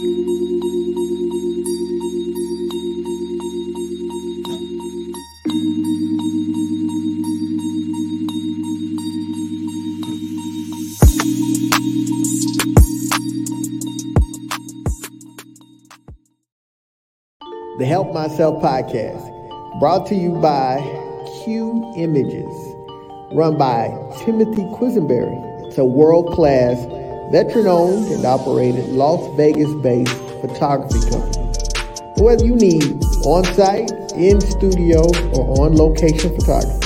The Help Myself podcast, brought to you by Q Images, run by Timothy Quisenberry. It's a world class, veteran owned and operated Las Vegas based photography company. Whether you need on site, in studio, or on location photography,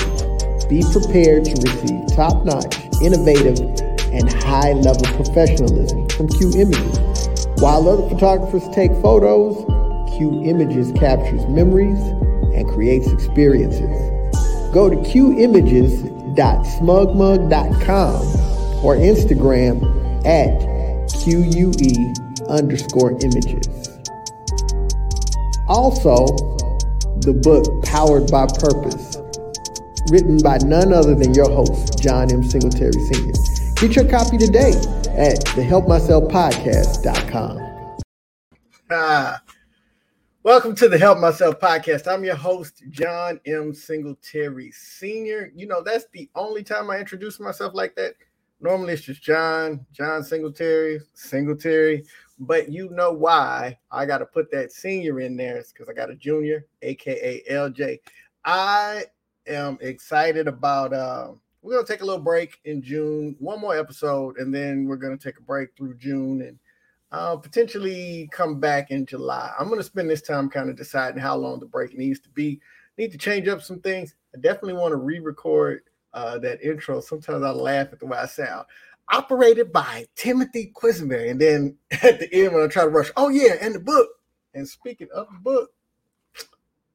be prepared to receive top notch, innovative, and high level professionalism from Q Images. While other photographers take photos, Q Images captures memories and creates experiences. Go to qimages.smugmug.com or Instagram at QUE underscore images. Also, the book Powered by Purpose, written by none other than your host, John M. Singletary Sr. Get your copy today at thehelpmyselfpodcast.com. Ah, Welcome to the Help Myself podcast. I'm your host, John M. Singletary Sr. You know, that's the only time I introduce myself like that. Normally it's just John, John Singletary, Singletary. But you know why I got to put that senior in there. It's because I got a junior, aka LJ. I am excited about uh we're gonna take a little break in June, one more episode, and then we're gonna take a break through June and uh, potentially come back in July. I'm to spend this time kind of deciding how long the break needs to be. Need to change up some things. I definitely want to re-record uh, that intro. Sometimes I laugh at the way I sound. Operated by Timothy Quisenberry, and then at the end when I try to rush, oh yeah, and the book. And speaking of the book,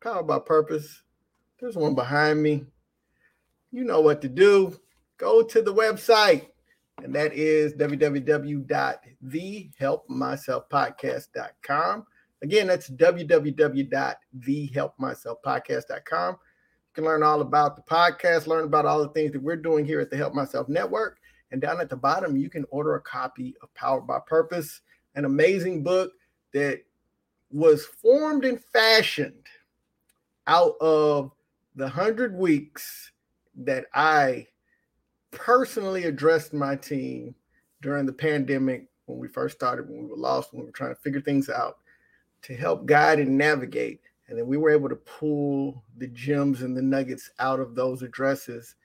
Power by Purpose. There's one behind me. You know what to do. Go to the website and that is www.thehelpmyselfpodcast.com. Again, that's www.thehelpmyselfpodcast.com. You can learn all about the podcast, learn about all the things that we're doing here at the Help Myself Network. And down at the bottom, you can order a copy of Powered by Purpose, an amazing book that was formed and fashioned out of the 100 weeks that I personally addressed my team during the pandemic when we first started, when we were lost, when we were trying to figure things out, to help guide and navigate. And then we were able to pull the gems and the nuggets out of those addresses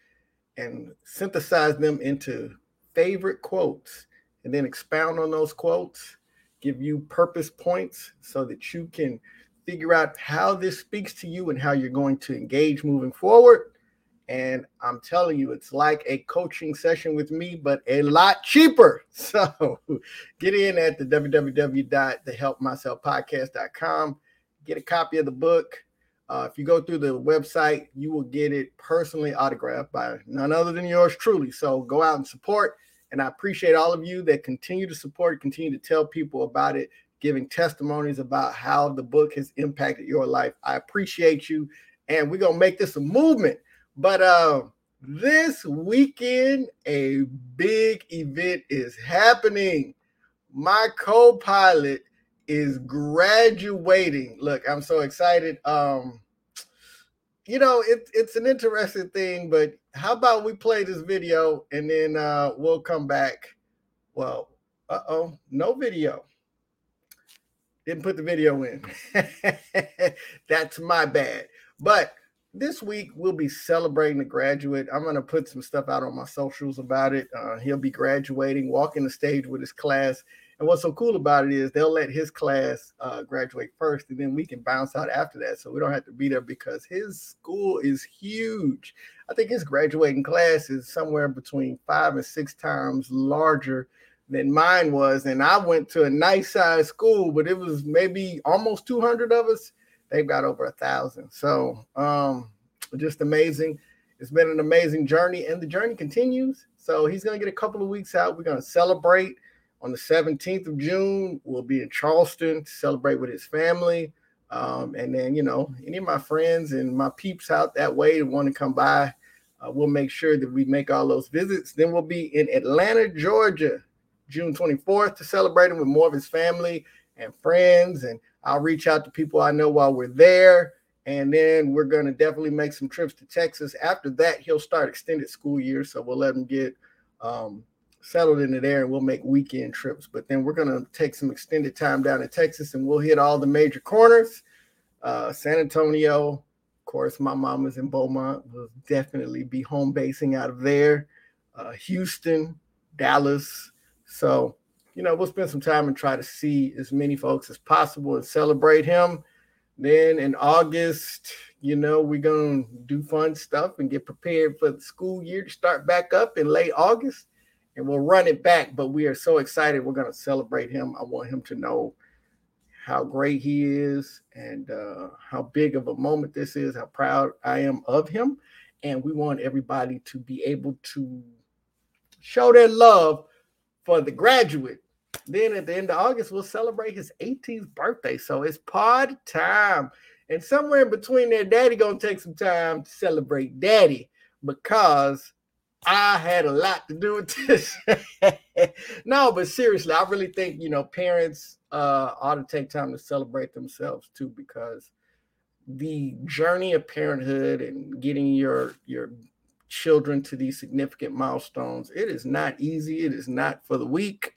and synthesize them into favorite quotes and then expound on those quotes, give you purpose points so that you can figure out how this speaks to you and how you're going to engage moving forward. And I'm telling you, it's like a coaching session with me, but a lot cheaper. So get in at the www.thehelpmyselfpodcast.com. Get a copy of the book. Uh, if you go through the website, you will get it personally autographed by none other than yours truly. So go out and support. And I appreciate all of you that continue to support, continue to tell people about it, giving testimonies about how the book has impacted your life. I appreciate you. And we're going to make this a movement. But uh, this weekend, a big event is happening. My co pilot is graduating. Look, I'm so excited. Um, you know, it, it's an interesting thing, but how about we play this video and then uh, we'll come back? Well, uh oh, no video. Didn't put the video in. That's my bad. But this week we'll be celebrating the graduate. I'm to put some stuff out on my socials about it. Uh, he'll be graduating, walking the stage with his class. And what's so cool about it is they'll let his class uh, graduate first, and then we can bounce out after that. So we don't have to be there because his school is huge. I think his graduating class is somewhere between five and six times larger than mine was. And I went to a nice size school, but it was maybe almost 200 of us they've got over a thousand. So um, just amazing. It's been an amazing journey, and the journey continues. So he's going to get a couple of weeks out. We're going to celebrate on the 17th of June. We'll be in Charleston to celebrate with his family. Um, and then, you know, any of my friends and my peeps out that way that want to come by, uh, we'll make sure that we make all those visits. Then we'll be in Atlanta, Georgia, June 24th to celebrate him with more of his family and friends, and I'll reach out to people I know while we're there. And then we're going to definitely make some trips to Texas. After that, he'll start extended school year. So we'll let him get um, settled into there and we'll make weekend trips. But then we're going to take some extended time down in Texas and we'll hit all the major corners. Uh, San Antonio, of course, my mama's in Beaumont. We'll definitely be home basing out of there. Uh, Houston, Dallas. So, you know, we'll spend some time and try to see as many folks as possible and celebrate him then in August, you know, we're going to do fun stuff and get prepared for the school year to start back up in late August. And we'll run it back. But we are so excited. We're going to celebrate him. I want him to know how great he is and uh, how big of a moment this is, how proud I am of him. And we want everybody to be able to show their love for the graduate then at the end of August, we'll celebrate his 18th birthday. So it's party time. And somewhere in between there, daddy gonna take some time to celebrate daddy because I had a lot to do with this. no, but seriously, I really think you know parents uh, ought to take time to celebrate themselves too, because the journey of parenthood and getting your your children to these significant milestones, it is not easy. It is not for the weak.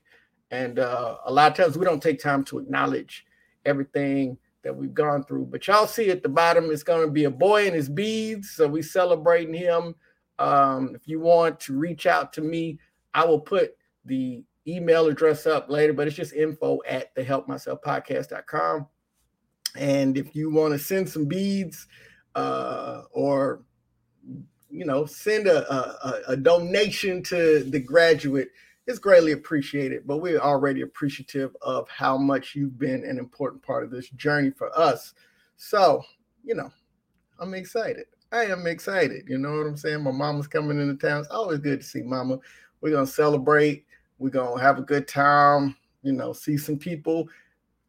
And uh, a lot of times we don't take time to acknowledge everything that we've gone through. But y'all see at the bottom, it's going to be a boy and his beads. So we celebrating him. Um, if you want to reach out to me, I will put the email address up later, but it's just info at the helpmyselfpodcast.com. And if you want to send some beads uh, or, you know, send a, a, a donation to the graduate, it's greatly appreciated, but we're already appreciative of how much you've been an important part of this journey for us. So, you know, I'm excited. I am excited. You know what I'm saying? My mama's coming into town. It's always good to see mama. We're gonna celebrate. We're gonna have a good time. You know, see some people,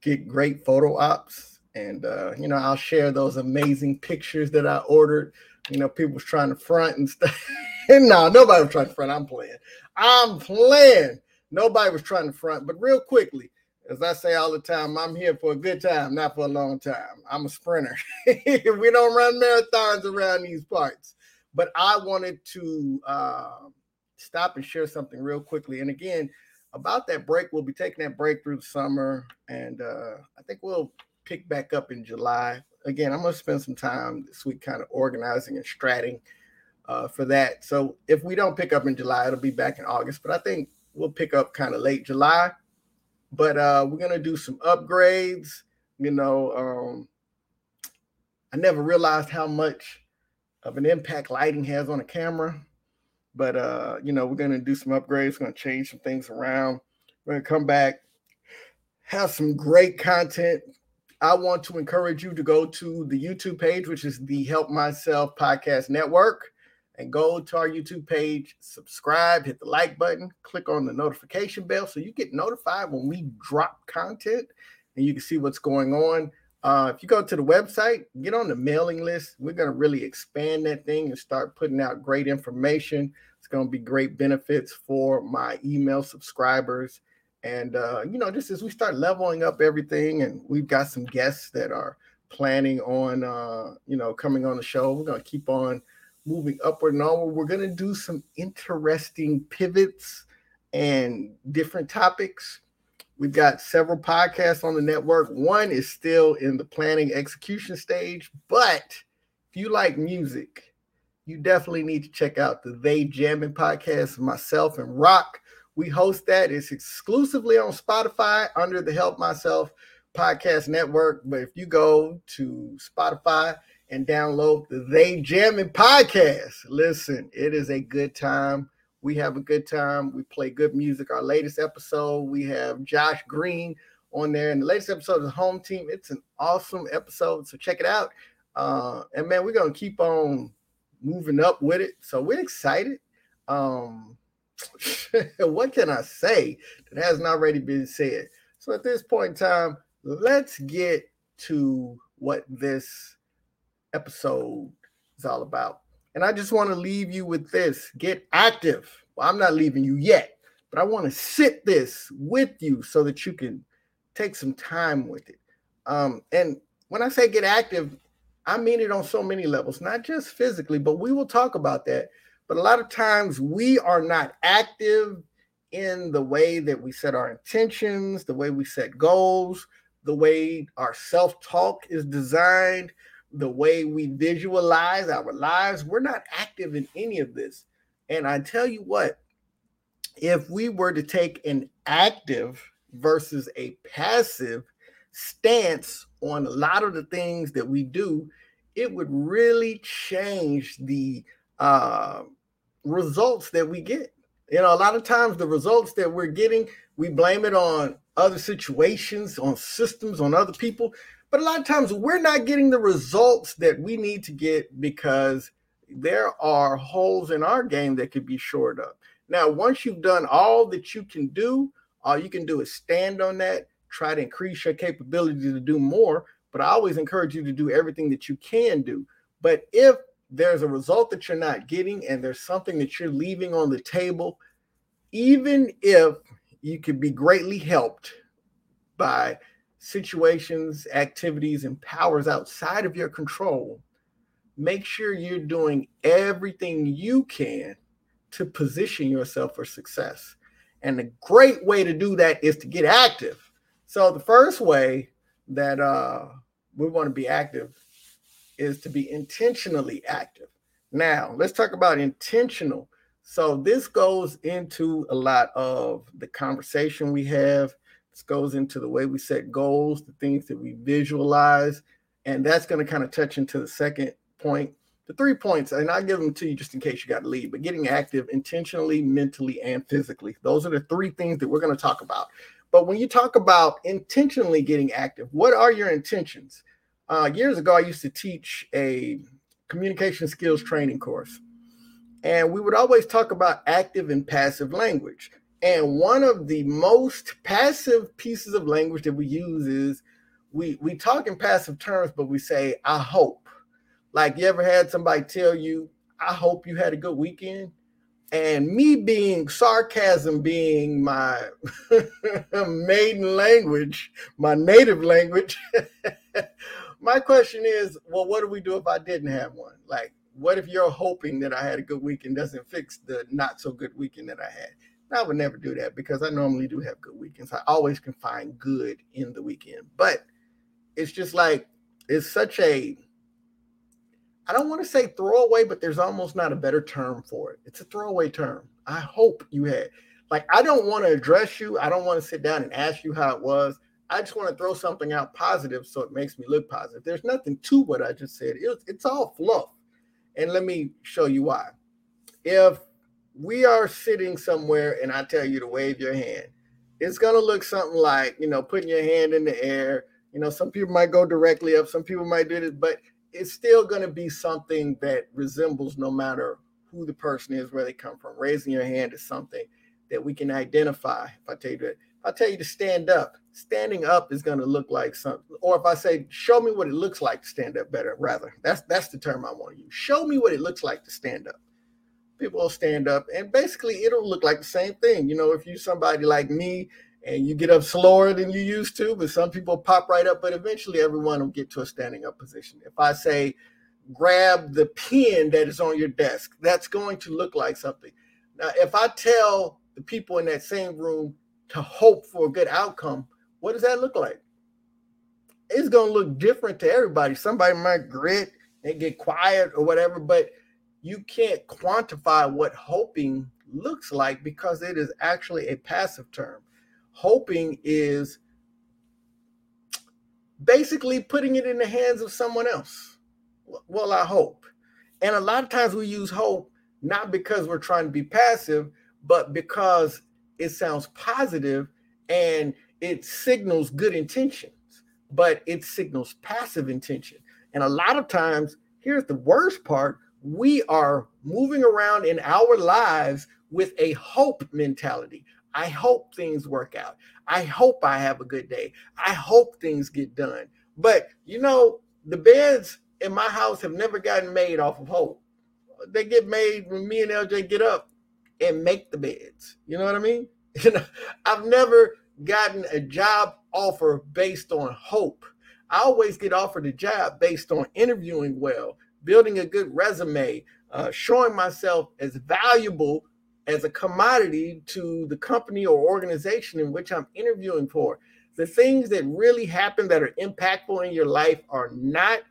get great photo ops, and uh, you know, I'll share those amazing pictures that I ordered. You know, people was trying to front and stuff. and no, nobody was trying to front. I'm playing. I'm playing. Nobody was trying to front, but real quickly, as I say all the time, I'm here for a good time, not for a long time. I'm a sprinter. we don't run marathons around these parts. But I wanted to uh, stop and share something real quickly. And again, about that break, we'll be taking that break through the summer, and uh, I think we'll pick back up in July. Again, I'm going to spend some time this week kind of organizing and stratting uh, for that. So if we don't pick up in July, it'll be back in August. But I think we'll pick up kind of late July. But uh, we're gonna do some upgrades. You know, um, I never realized how much of an impact lighting has on a camera. But uh, you know, we're gonna do some upgrades. We're gonna change some things around. We're gonna come back, have some great content. I want to encourage you to go to the YouTube page, which is the Help Myself Podcast Network and go to our YouTube page, subscribe, hit the like button, click on the notification bell so you get notified when we drop content and you can see what's going on. Uh, if you go to the website, get on the mailing list. We're going to really expand that thing and start putting out great information. It's going to be great benefits for my email subscribers. And, uh, you know, just as we start leveling up everything, and we've got some guests that are planning on, uh, you know, coming on the show, we're going to keep on moving upward and onward. We're going to do some interesting pivots and different topics. We've got several podcasts on the network. One is still in the planning execution stage, but if you like music, you definitely need to check out the They Jamming podcast. Myself and Rock, we host that. It's exclusively on Spotify under the Help Myself podcast network. But if you go to Spotify and download the They Jamming podcast. Listen, it is a good time. We have a good time. We play good music. Our latest episode, we have Josh Green on there. And the latest episode is Home Team. It's an awesome episode. So check it out. Uh, and man, we're gonna keep on moving up with it. So we're excited. Um, what can I say that hasn't already been said? So at this point in time, let's get to what this episode is all about. And I just want to leave you with this get active. Well, I'm not leaving you yet, but I want to sit this with you so that you can take some time with it. Um, and when I say get active, I mean it on so many levels, not just physically, but we will talk about that. But a lot of times we are not active in the way that we set our intentions, the way we set goals, the way our self talk is designed, the way we visualize our lives. We're not active in any of this. And I tell you what, if we were to take an active versus a passive stance on a lot of the things that we do, it would really change the uh, results that we get. You know, a lot of times the results that we're getting, we blame it on other situations, on systems, on other people. But a lot of times we're not getting the results that we need to get because there are holes in our game that could be shored up. Now, once you've done all that you can do, all you can do is stand on that, try to increase your capability to do more. But I always encourage you to do everything that you can do. But if there's a result that you're not getting and there's something that you're leaving on the table, even if you could be greatly helped by situations, activities, and powers outside of your control, make sure you're doing everything you can to position yourself for success. And a great way to do that is to get active. So the first way that uh, we want to be active is to be intentionally active. Now, let's talk about intentional. So, this goes into a lot of the conversation we have. This goes into the way we set goals, the things that we visualize. And that's going to kind of touch into the second point. The three points, and I'll give them to you just in case you got to leave, but getting active intentionally, mentally, and physically. Those are the three things that we're going to talk about. But when you talk about intentionally getting active, what are your intentions? Uh, years ago, I used to teach a communication skills training course, and we would always talk about active and passive language. And one of the most passive pieces of language that we use is we we talk in passive terms, but we say "I hope." Like you ever had somebody tell you, "I hope you had a good weekend," and me being sarcasm being my maiden language, my native language. my question is, well, what do we do if I didn't have one? Like, what if you're hoping that I had a good weekend doesn't fix the not so good weekend that I had? I would never do that because I normally do have good weekends. I always can find good in the weekend. But it's just like it's such a I don't want to say throwaway, but there's almost not a better term for it. It's a throwaway term. I hope you had like I don't want to address you. I don't want to sit down and ask you how it was. I just want to throw something out positive so it makes me look positive. There's nothing to what I just said. It, it's all fluff. And let me show you why. If we are sitting somewhere and I tell you to wave your hand, it's going to look something like, you know, putting your hand in the air. You know, some people might go directly up, some people might do this, but it's still going to be something that resembles no matter who the person is, where they come from. Raising your hand is something that we can identify. If I tell you that, I tell you to stand up, standing up is going to look like something. Or if I say, show me what it looks like to stand up better, rather, that's that's the term I want to use. Show me what it looks like to stand up. People will stand up, and basically it'll look like the same thing. You know, if you somebody like me and you get up slower than you used to, but some people pop right up, but eventually everyone will get to a standing up position. If I say, grab the pen that is on your desk, that's going to look like something. Now, if I tell the people in that same room to hope for a good outcome, what does that look like? It's going to look different to everybody. Somebody might grit and get quiet or whatever, but you can't quantify what hoping looks like because it is actually a passive term. Hoping is basically putting it in the hands of someone else. Well, I hope. And a lot of times we use hope not because we're trying to be passive, but because it sounds positive and it signals good intentions, but it signals passive intention. And a lot of times, here's the worst part we are moving around in our lives with a hope mentality. I hope things work out. I hope I have a good day. I hope things get done. But you know, the beds in my house have never gotten made off of hope. They get made when me and LJ get up and make the beds. You know what I mean? You know, I've never gotten a job offer based on hope. I always get offered a job based on interviewing well, building a good resume, uh, showing myself as valuable as a commodity to the company or organization in which I'm interviewing for. The things that really happen that are impactful in your life are not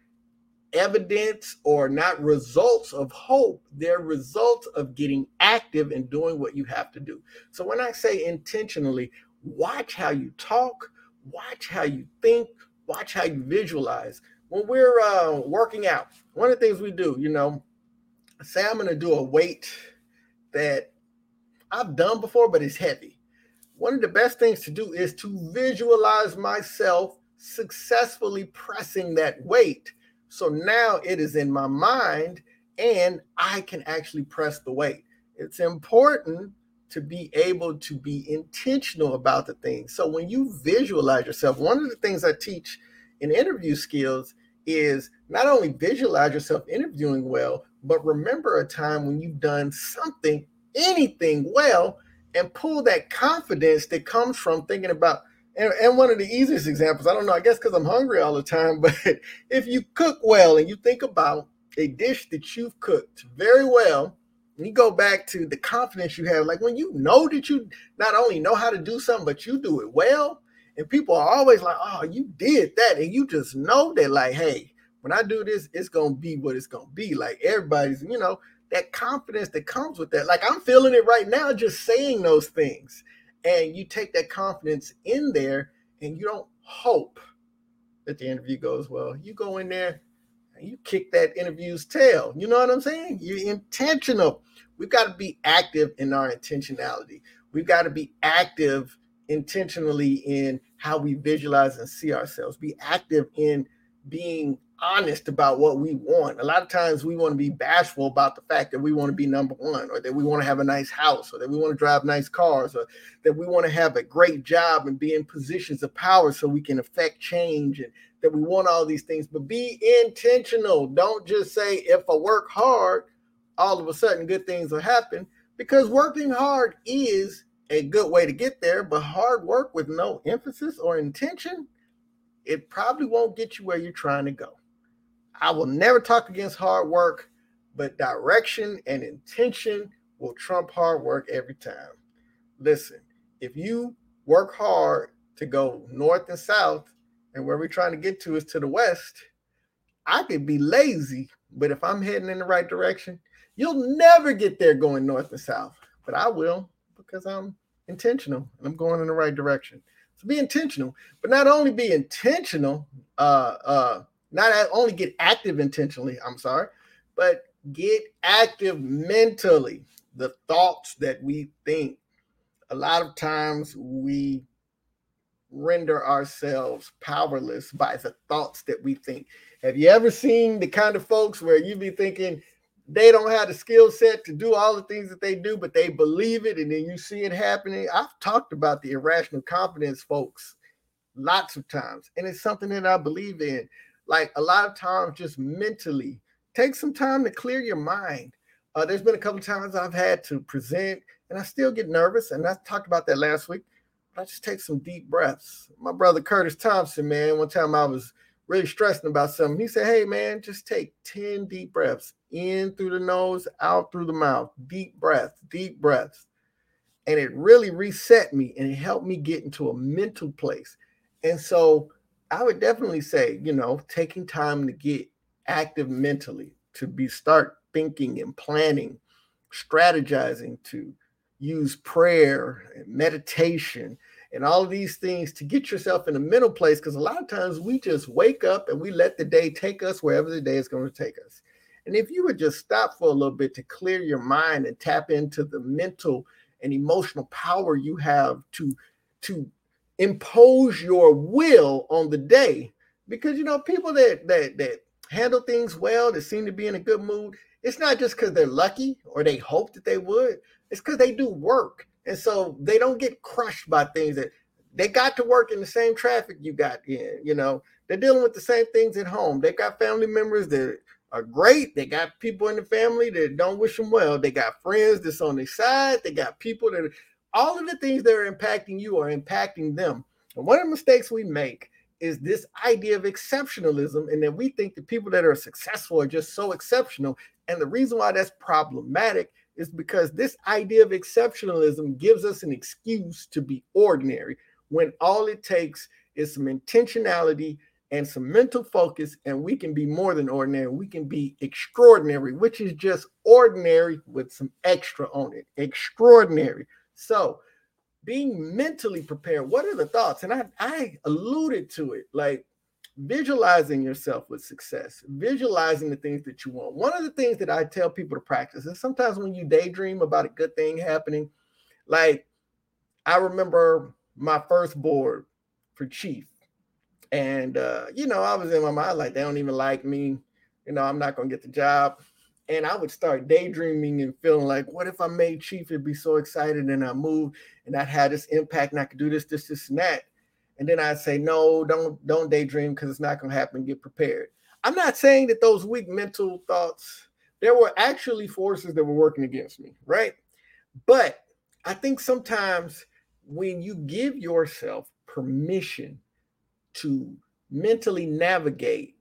evidence or not results of hope. They're results of getting active and doing what you have to do. So when I say intentionally, watch how you talk, watch how you think, watch how you visualize. When we're uh, working out, one of the things we do, you know, say I'm going to do a weight that I've done before, but it's heavy. One of the best things to do is to visualize myself successfully pressing that weight. So now it is in my mind and I can actually press the weight. It's important to be able to be intentional about the thing. So when you visualize yourself, one of the things I teach in interview skills is not only visualize yourself interviewing well, but remember a time when you've done something, anything well, and pull that confidence that comes from thinking about. And, and one of the easiest examples, I don't know, I guess because I'm hungry all the time, but if you cook well and you think about a dish that you've cooked very well, and you go back to the confidence you have, like when you know that you not only know how to do something, but you do it well. And people are always like, oh, you did that. And you just know that, like, hey, when I do this, it's gonna be what it's gonna be. Like everybody's, you know, that confidence that comes with that. Like I'm feeling it right now, just saying those things. And you take that confidence in there and you don't hope that the interview goes well. You go in there and you kick that interview's tail. You know what I'm saying? You're intentional. We've got to be active in our intentionality. We've got to be active intentionally in how we visualize and see ourselves. Be active in being honest about what we want. A lot of times we want to be bashful about the fact that we want to be number one, or that we want to have a nice house, or that we want to drive nice cars, or that we want to have a great job and be in positions of power so we can affect change and that we want all these things. But be intentional. Don't just say, if I work hard, all of a sudden good things will happen, because working hard is a good way to get there, but hard work with no emphasis or intention, it probably won't get you where you're trying to go. I will never talk against hard work, but direction and intention will trump hard work every time. Listen, if you work hard to go north and south, and where we're trying to get to is to the west, I could be lazy, but if I'm heading in the right direction, you'll never get there going north and south. But I will because I'm intentional and I'm going in the right direction. So be intentional, but not only be intentional, uh, uh, not only get active intentionally, I'm sorry, but get active mentally. The thoughts that we think, a lot of times we render ourselves powerless by the thoughts that we think. Have you ever seen the kind of folks where you be thinking they don't have the skill set to do all the things that they do, but they believe it and then you see it happening? I've talked about the irrational confidence folks lots of times, and it's something that I believe in. Like a lot of times just mentally take some time to clear your mind. Uh, there's been a couple times i've had to present and i still get nervous and i talked about that last week. I just take some deep breaths. My brother curtis thompson man one time i was really stressing about something. He said hey man just take 10 deep breaths in through the nose out through the mouth. Deep breaths, deep breaths. And it really reset me and it helped me get into a mental place. And so I would definitely say, you know, taking time to get active mentally, to be start thinking and planning, strategizing, to use prayer and meditation and all of these things to get yourself in a mental place. Because a lot of times we just wake up and we let the day take us wherever the day is going to take us. And if you would just stop for a little bit to clear your mind and tap into the mental and emotional power you have to to impose your will on the day because you know people that that that handle things well that seem to be in a good mood it's not just because they're lucky or they hope that they would it's because they do work and so they don't get crushed by things that they got to work in the same traffic you got in you know? They're dealing with the same things at home. They got family members that are great. They got people in the family that don't wish them well. They got friends that's on their side. They got people that all of the things that are impacting you are impacting them. And one of the mistakes we make is this idea of exceptionalism, and that we think the people that are successful are just so exceptional. And the reason why that's problematic is because this idea of exceptionalism gives us an excuse to be ordinary when all it takes is some intentionality and some mental focus, and we can be more than ordinary. We can be extraordinary, which is just ordinary with some extra on it. Extraordinary. So, being mentally prepared, what are the thoughts? And I, I alluded to it like visualizing yourself with success, visualizing the things that you want. One of the things that I tell people to practice is sometimes when you daydream about a good thing happening, like I remember my first board for chief and uh, you know, I was in my mind like they don't even like me. You know, I'm not gonna get the job. And I would start daydreaming and feeling like, what if I made chief? It'd be so excited and I move and I'd this impact and I could do this, this, this, and that. And then I'd say, no, don't don't daydream because it's not gonna happen. Get prepared. I'm not saying that those weak mental thoughts, there were actually forces that were working against me, right? But I think sometimes when you give yourself permission to mentally navigate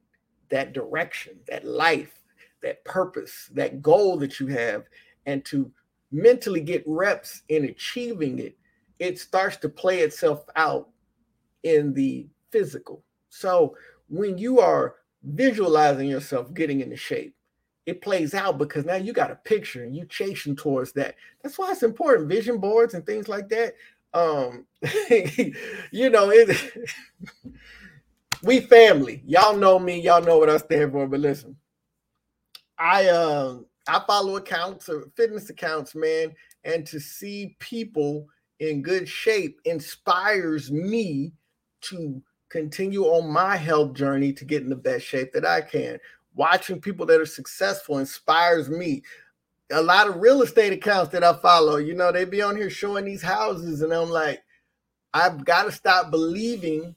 that direction, that life, that purpose, that goal that you have, and to mentally get reps in achieving it, it starts to play itself out in the physical. So when you are visualizing yourself getting into shape, it plays out because now you got a picture and you chasing towards that. That's why it's important. Vision boards and things like that um, you know, it, we family. Y'all know me. Y'all know what I stand for. But listen, I um I follow accounts or fitness accounts, man, and to see people in good shape inspires me to continue on my health journey to get in the best shape that I can. Watching people that are successful inspires me a lot of real estate accounts that I follow, you know, they be on here showing these houses, and I'm like, I've got to stop believing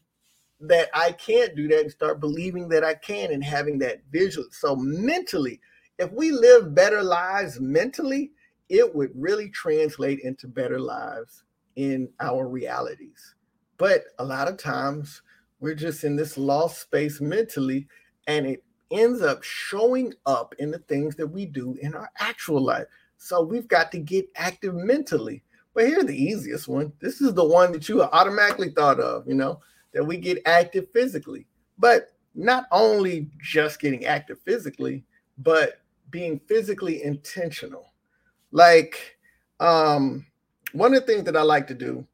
that I can't do that and start believing that I can and having that visual. So mentally, if we live better lives mentally, it would really translate into better lives in our realities. But a lot of times we're just in this lost space mentally, and it ends up showing up in the things that we do in our actual life. So we've got to get active mentally. But here's the easiest one. This is the one that you automatically thought of, you know, that we get active physically. But not only just getting active physically, but being physically intentional. Like um one of the things that I like to do,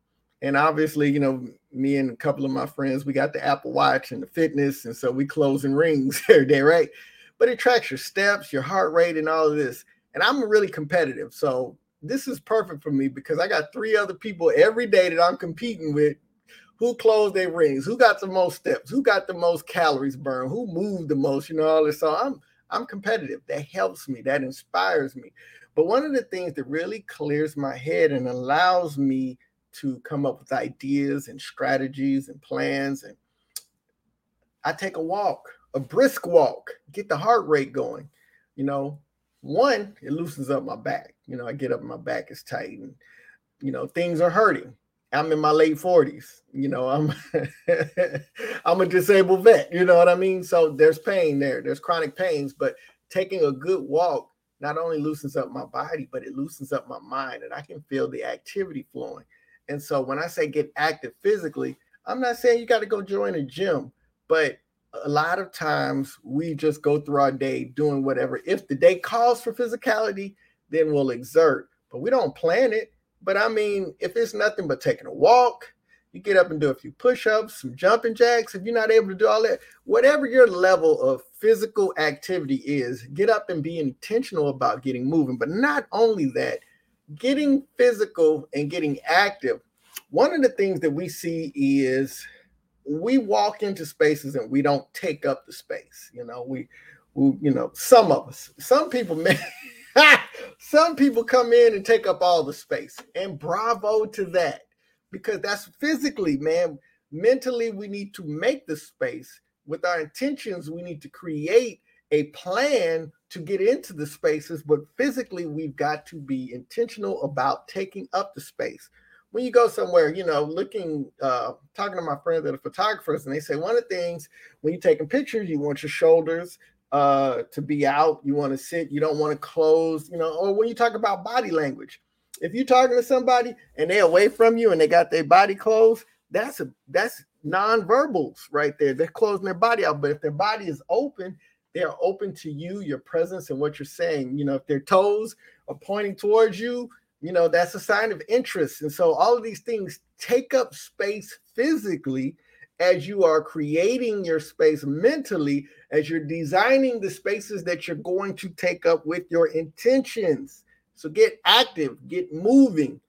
and obviously, you know, me and a couple of my friends, we got the Apple Watch and the fitness, and so we closing rings every day, right? But it tracks your steps, your heart rate, and all of this. And I'm really competitive, so this is perfect for me because I got three other people every day that I'm competing with who closed their rings, who got the most steps, who got the most calories burned, who moved the most, you know, all this. So I'm I'm competitive. That helps me, that inspires me. But one of the things that really clears my head and allows me to come up with ideas and strategies and plans. And I take a walk, a brisk walk, get the heart rate going. You know, one, it loosens up my back. You know, I get up, my back is tight, and you know, things are hurting. I'm in my late 40s. You know, I'm I'm a disabled vet. You know what I mean? So there's pain there. There's chronic pains, but taking a good walk not only loosens up my body, but it loosens up my mind, and I can feel the activity flowing. And so when I say get active physically, I'm not saying you got to go join a gym, but a lot of times we just go through our day doing whatever. If the day calls for physicality, then we'll exert, but we don't plan it. But I mean, if it's nothing but taking a walk, you get up and do a few push-ups, some jumping jacks. If you're not able to do all that, whatever your level of physical activity is, get up and be intentional about getting moving. But not only that, getting physical and getting active, one of the things that we see is we walk into spaces and we don't take up the space. You know, we, we you know, some of us, some people may. some people come in and take up all the space, and bravo to that because that's physically, man. Mentally, we need to make the space with our intentions. We need to create a plan to get into the spaces, but physically, we've got to be intentional about taking up the space. when you go somewhere, you know, looking, uh, talking to my friends that are photographers, and they say one of the things when you're taking pictures, you want your shoulders uh, to be out, you want to sit, you don't want to close, you know, or when you talk about body language, if you're talking to somebody and they're away from you and they got their body closed, that's a that's nonverbals right there. They're closing their body out, but if their body is open, they're open to you, your presence, and what you're saying. You know, if their toes are pointing towards you, you know, that's a sign of interest. And so all of these things take up space physically as you are creating your space mentally, as you're designing the spaces that you're going to take up with your intentions. So get active, get moving,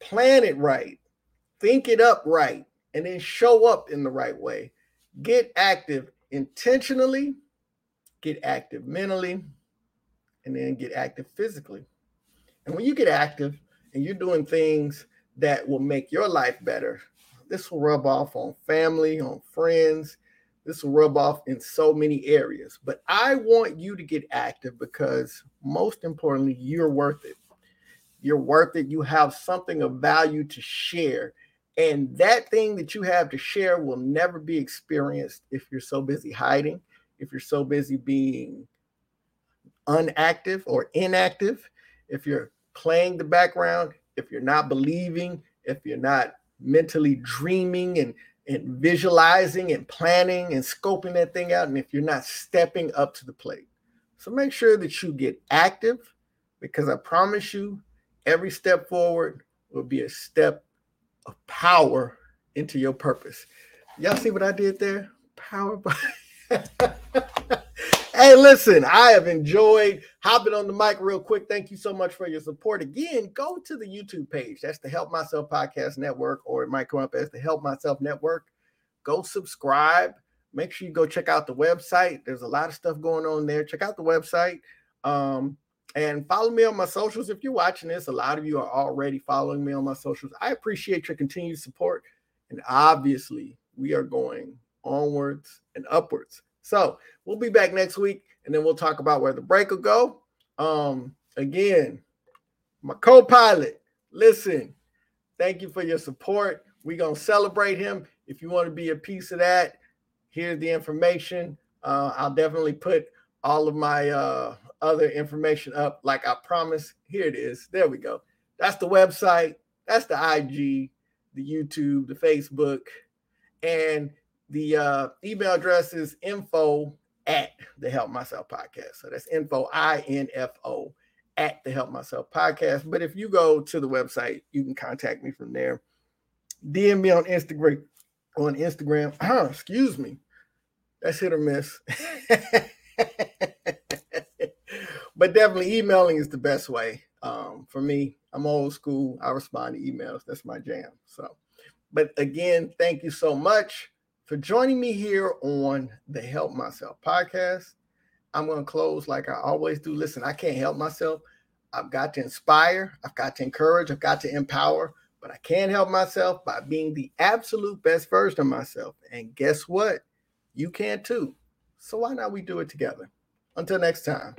plan it right, think it up right, and then show up in the right way. Get active intentionally, get active mentally, and then get active physically. And when you get active and you're doing things that will make your life better, this will rub off on family, on friends. This will rub off in so many areas. But I want you to get active because, most importantly, you're worth it. You're worth it. You have something of value to share. And that thing that you have to share will never be experienced if you're so busy hiding, if you're so busy being unactive or inactive, if you're playing the background, if you're not believing, if you're not mentally dreaming and, and visualizing and planning and scoping that thing out, and if you're not stepping up to the plate. So make sure that you get active because I promise you, every step forward will be a step of power into your purpose. Y'all see what I did there? Power by. Hey, listen, I have enjoyed hopping on the mic real quick. Thank you so much for your support. Again, go to the YouTube page. That's the Help Myself Podcast Network, or it might come up as the Help Myself Network. Go subscribe. Make sure you go check out the website. There's a lot of stuff going on there. Check out the website. Um, and follow me on my socials. If you're watching this, a lot of you are already following me on my socials. I appreciate your continued support. And obviously, we are going onwards and upwards. So we'll be back next week and then we'll talk about where the break will go. Um, again, my co-pilot, listen, thank you for your support. We're gonna celebrate him. If you want to be a piece of that, here's the information. Uh, I'll definitely put all of my uh, other information up like I promised. Here it is. There we go. That's the website. That's the IG, the YouTube, the Facebook. And the uh, email address is info at the Help Myself Podcast. So that's info, I N F O, at the Help Myself Podcast. But if you go to the website, you can contact me from there. DM me on Instagram. On Instagram, excuse me, that's hit or miss. but definitely emailing is the best way. Um, for me, I'm old school. I respond to emails. That's my jam. So, but again, thank you so much for joining me here on the Help Myself podcast. I'm going to close like I always do. Listen, I can't help myself. I've got to inspire, I've got to encourage, I've got to empower, but I can't help myself by being the absolute best version of myself. And guess what? You can too. So why not we do it together? Until next time.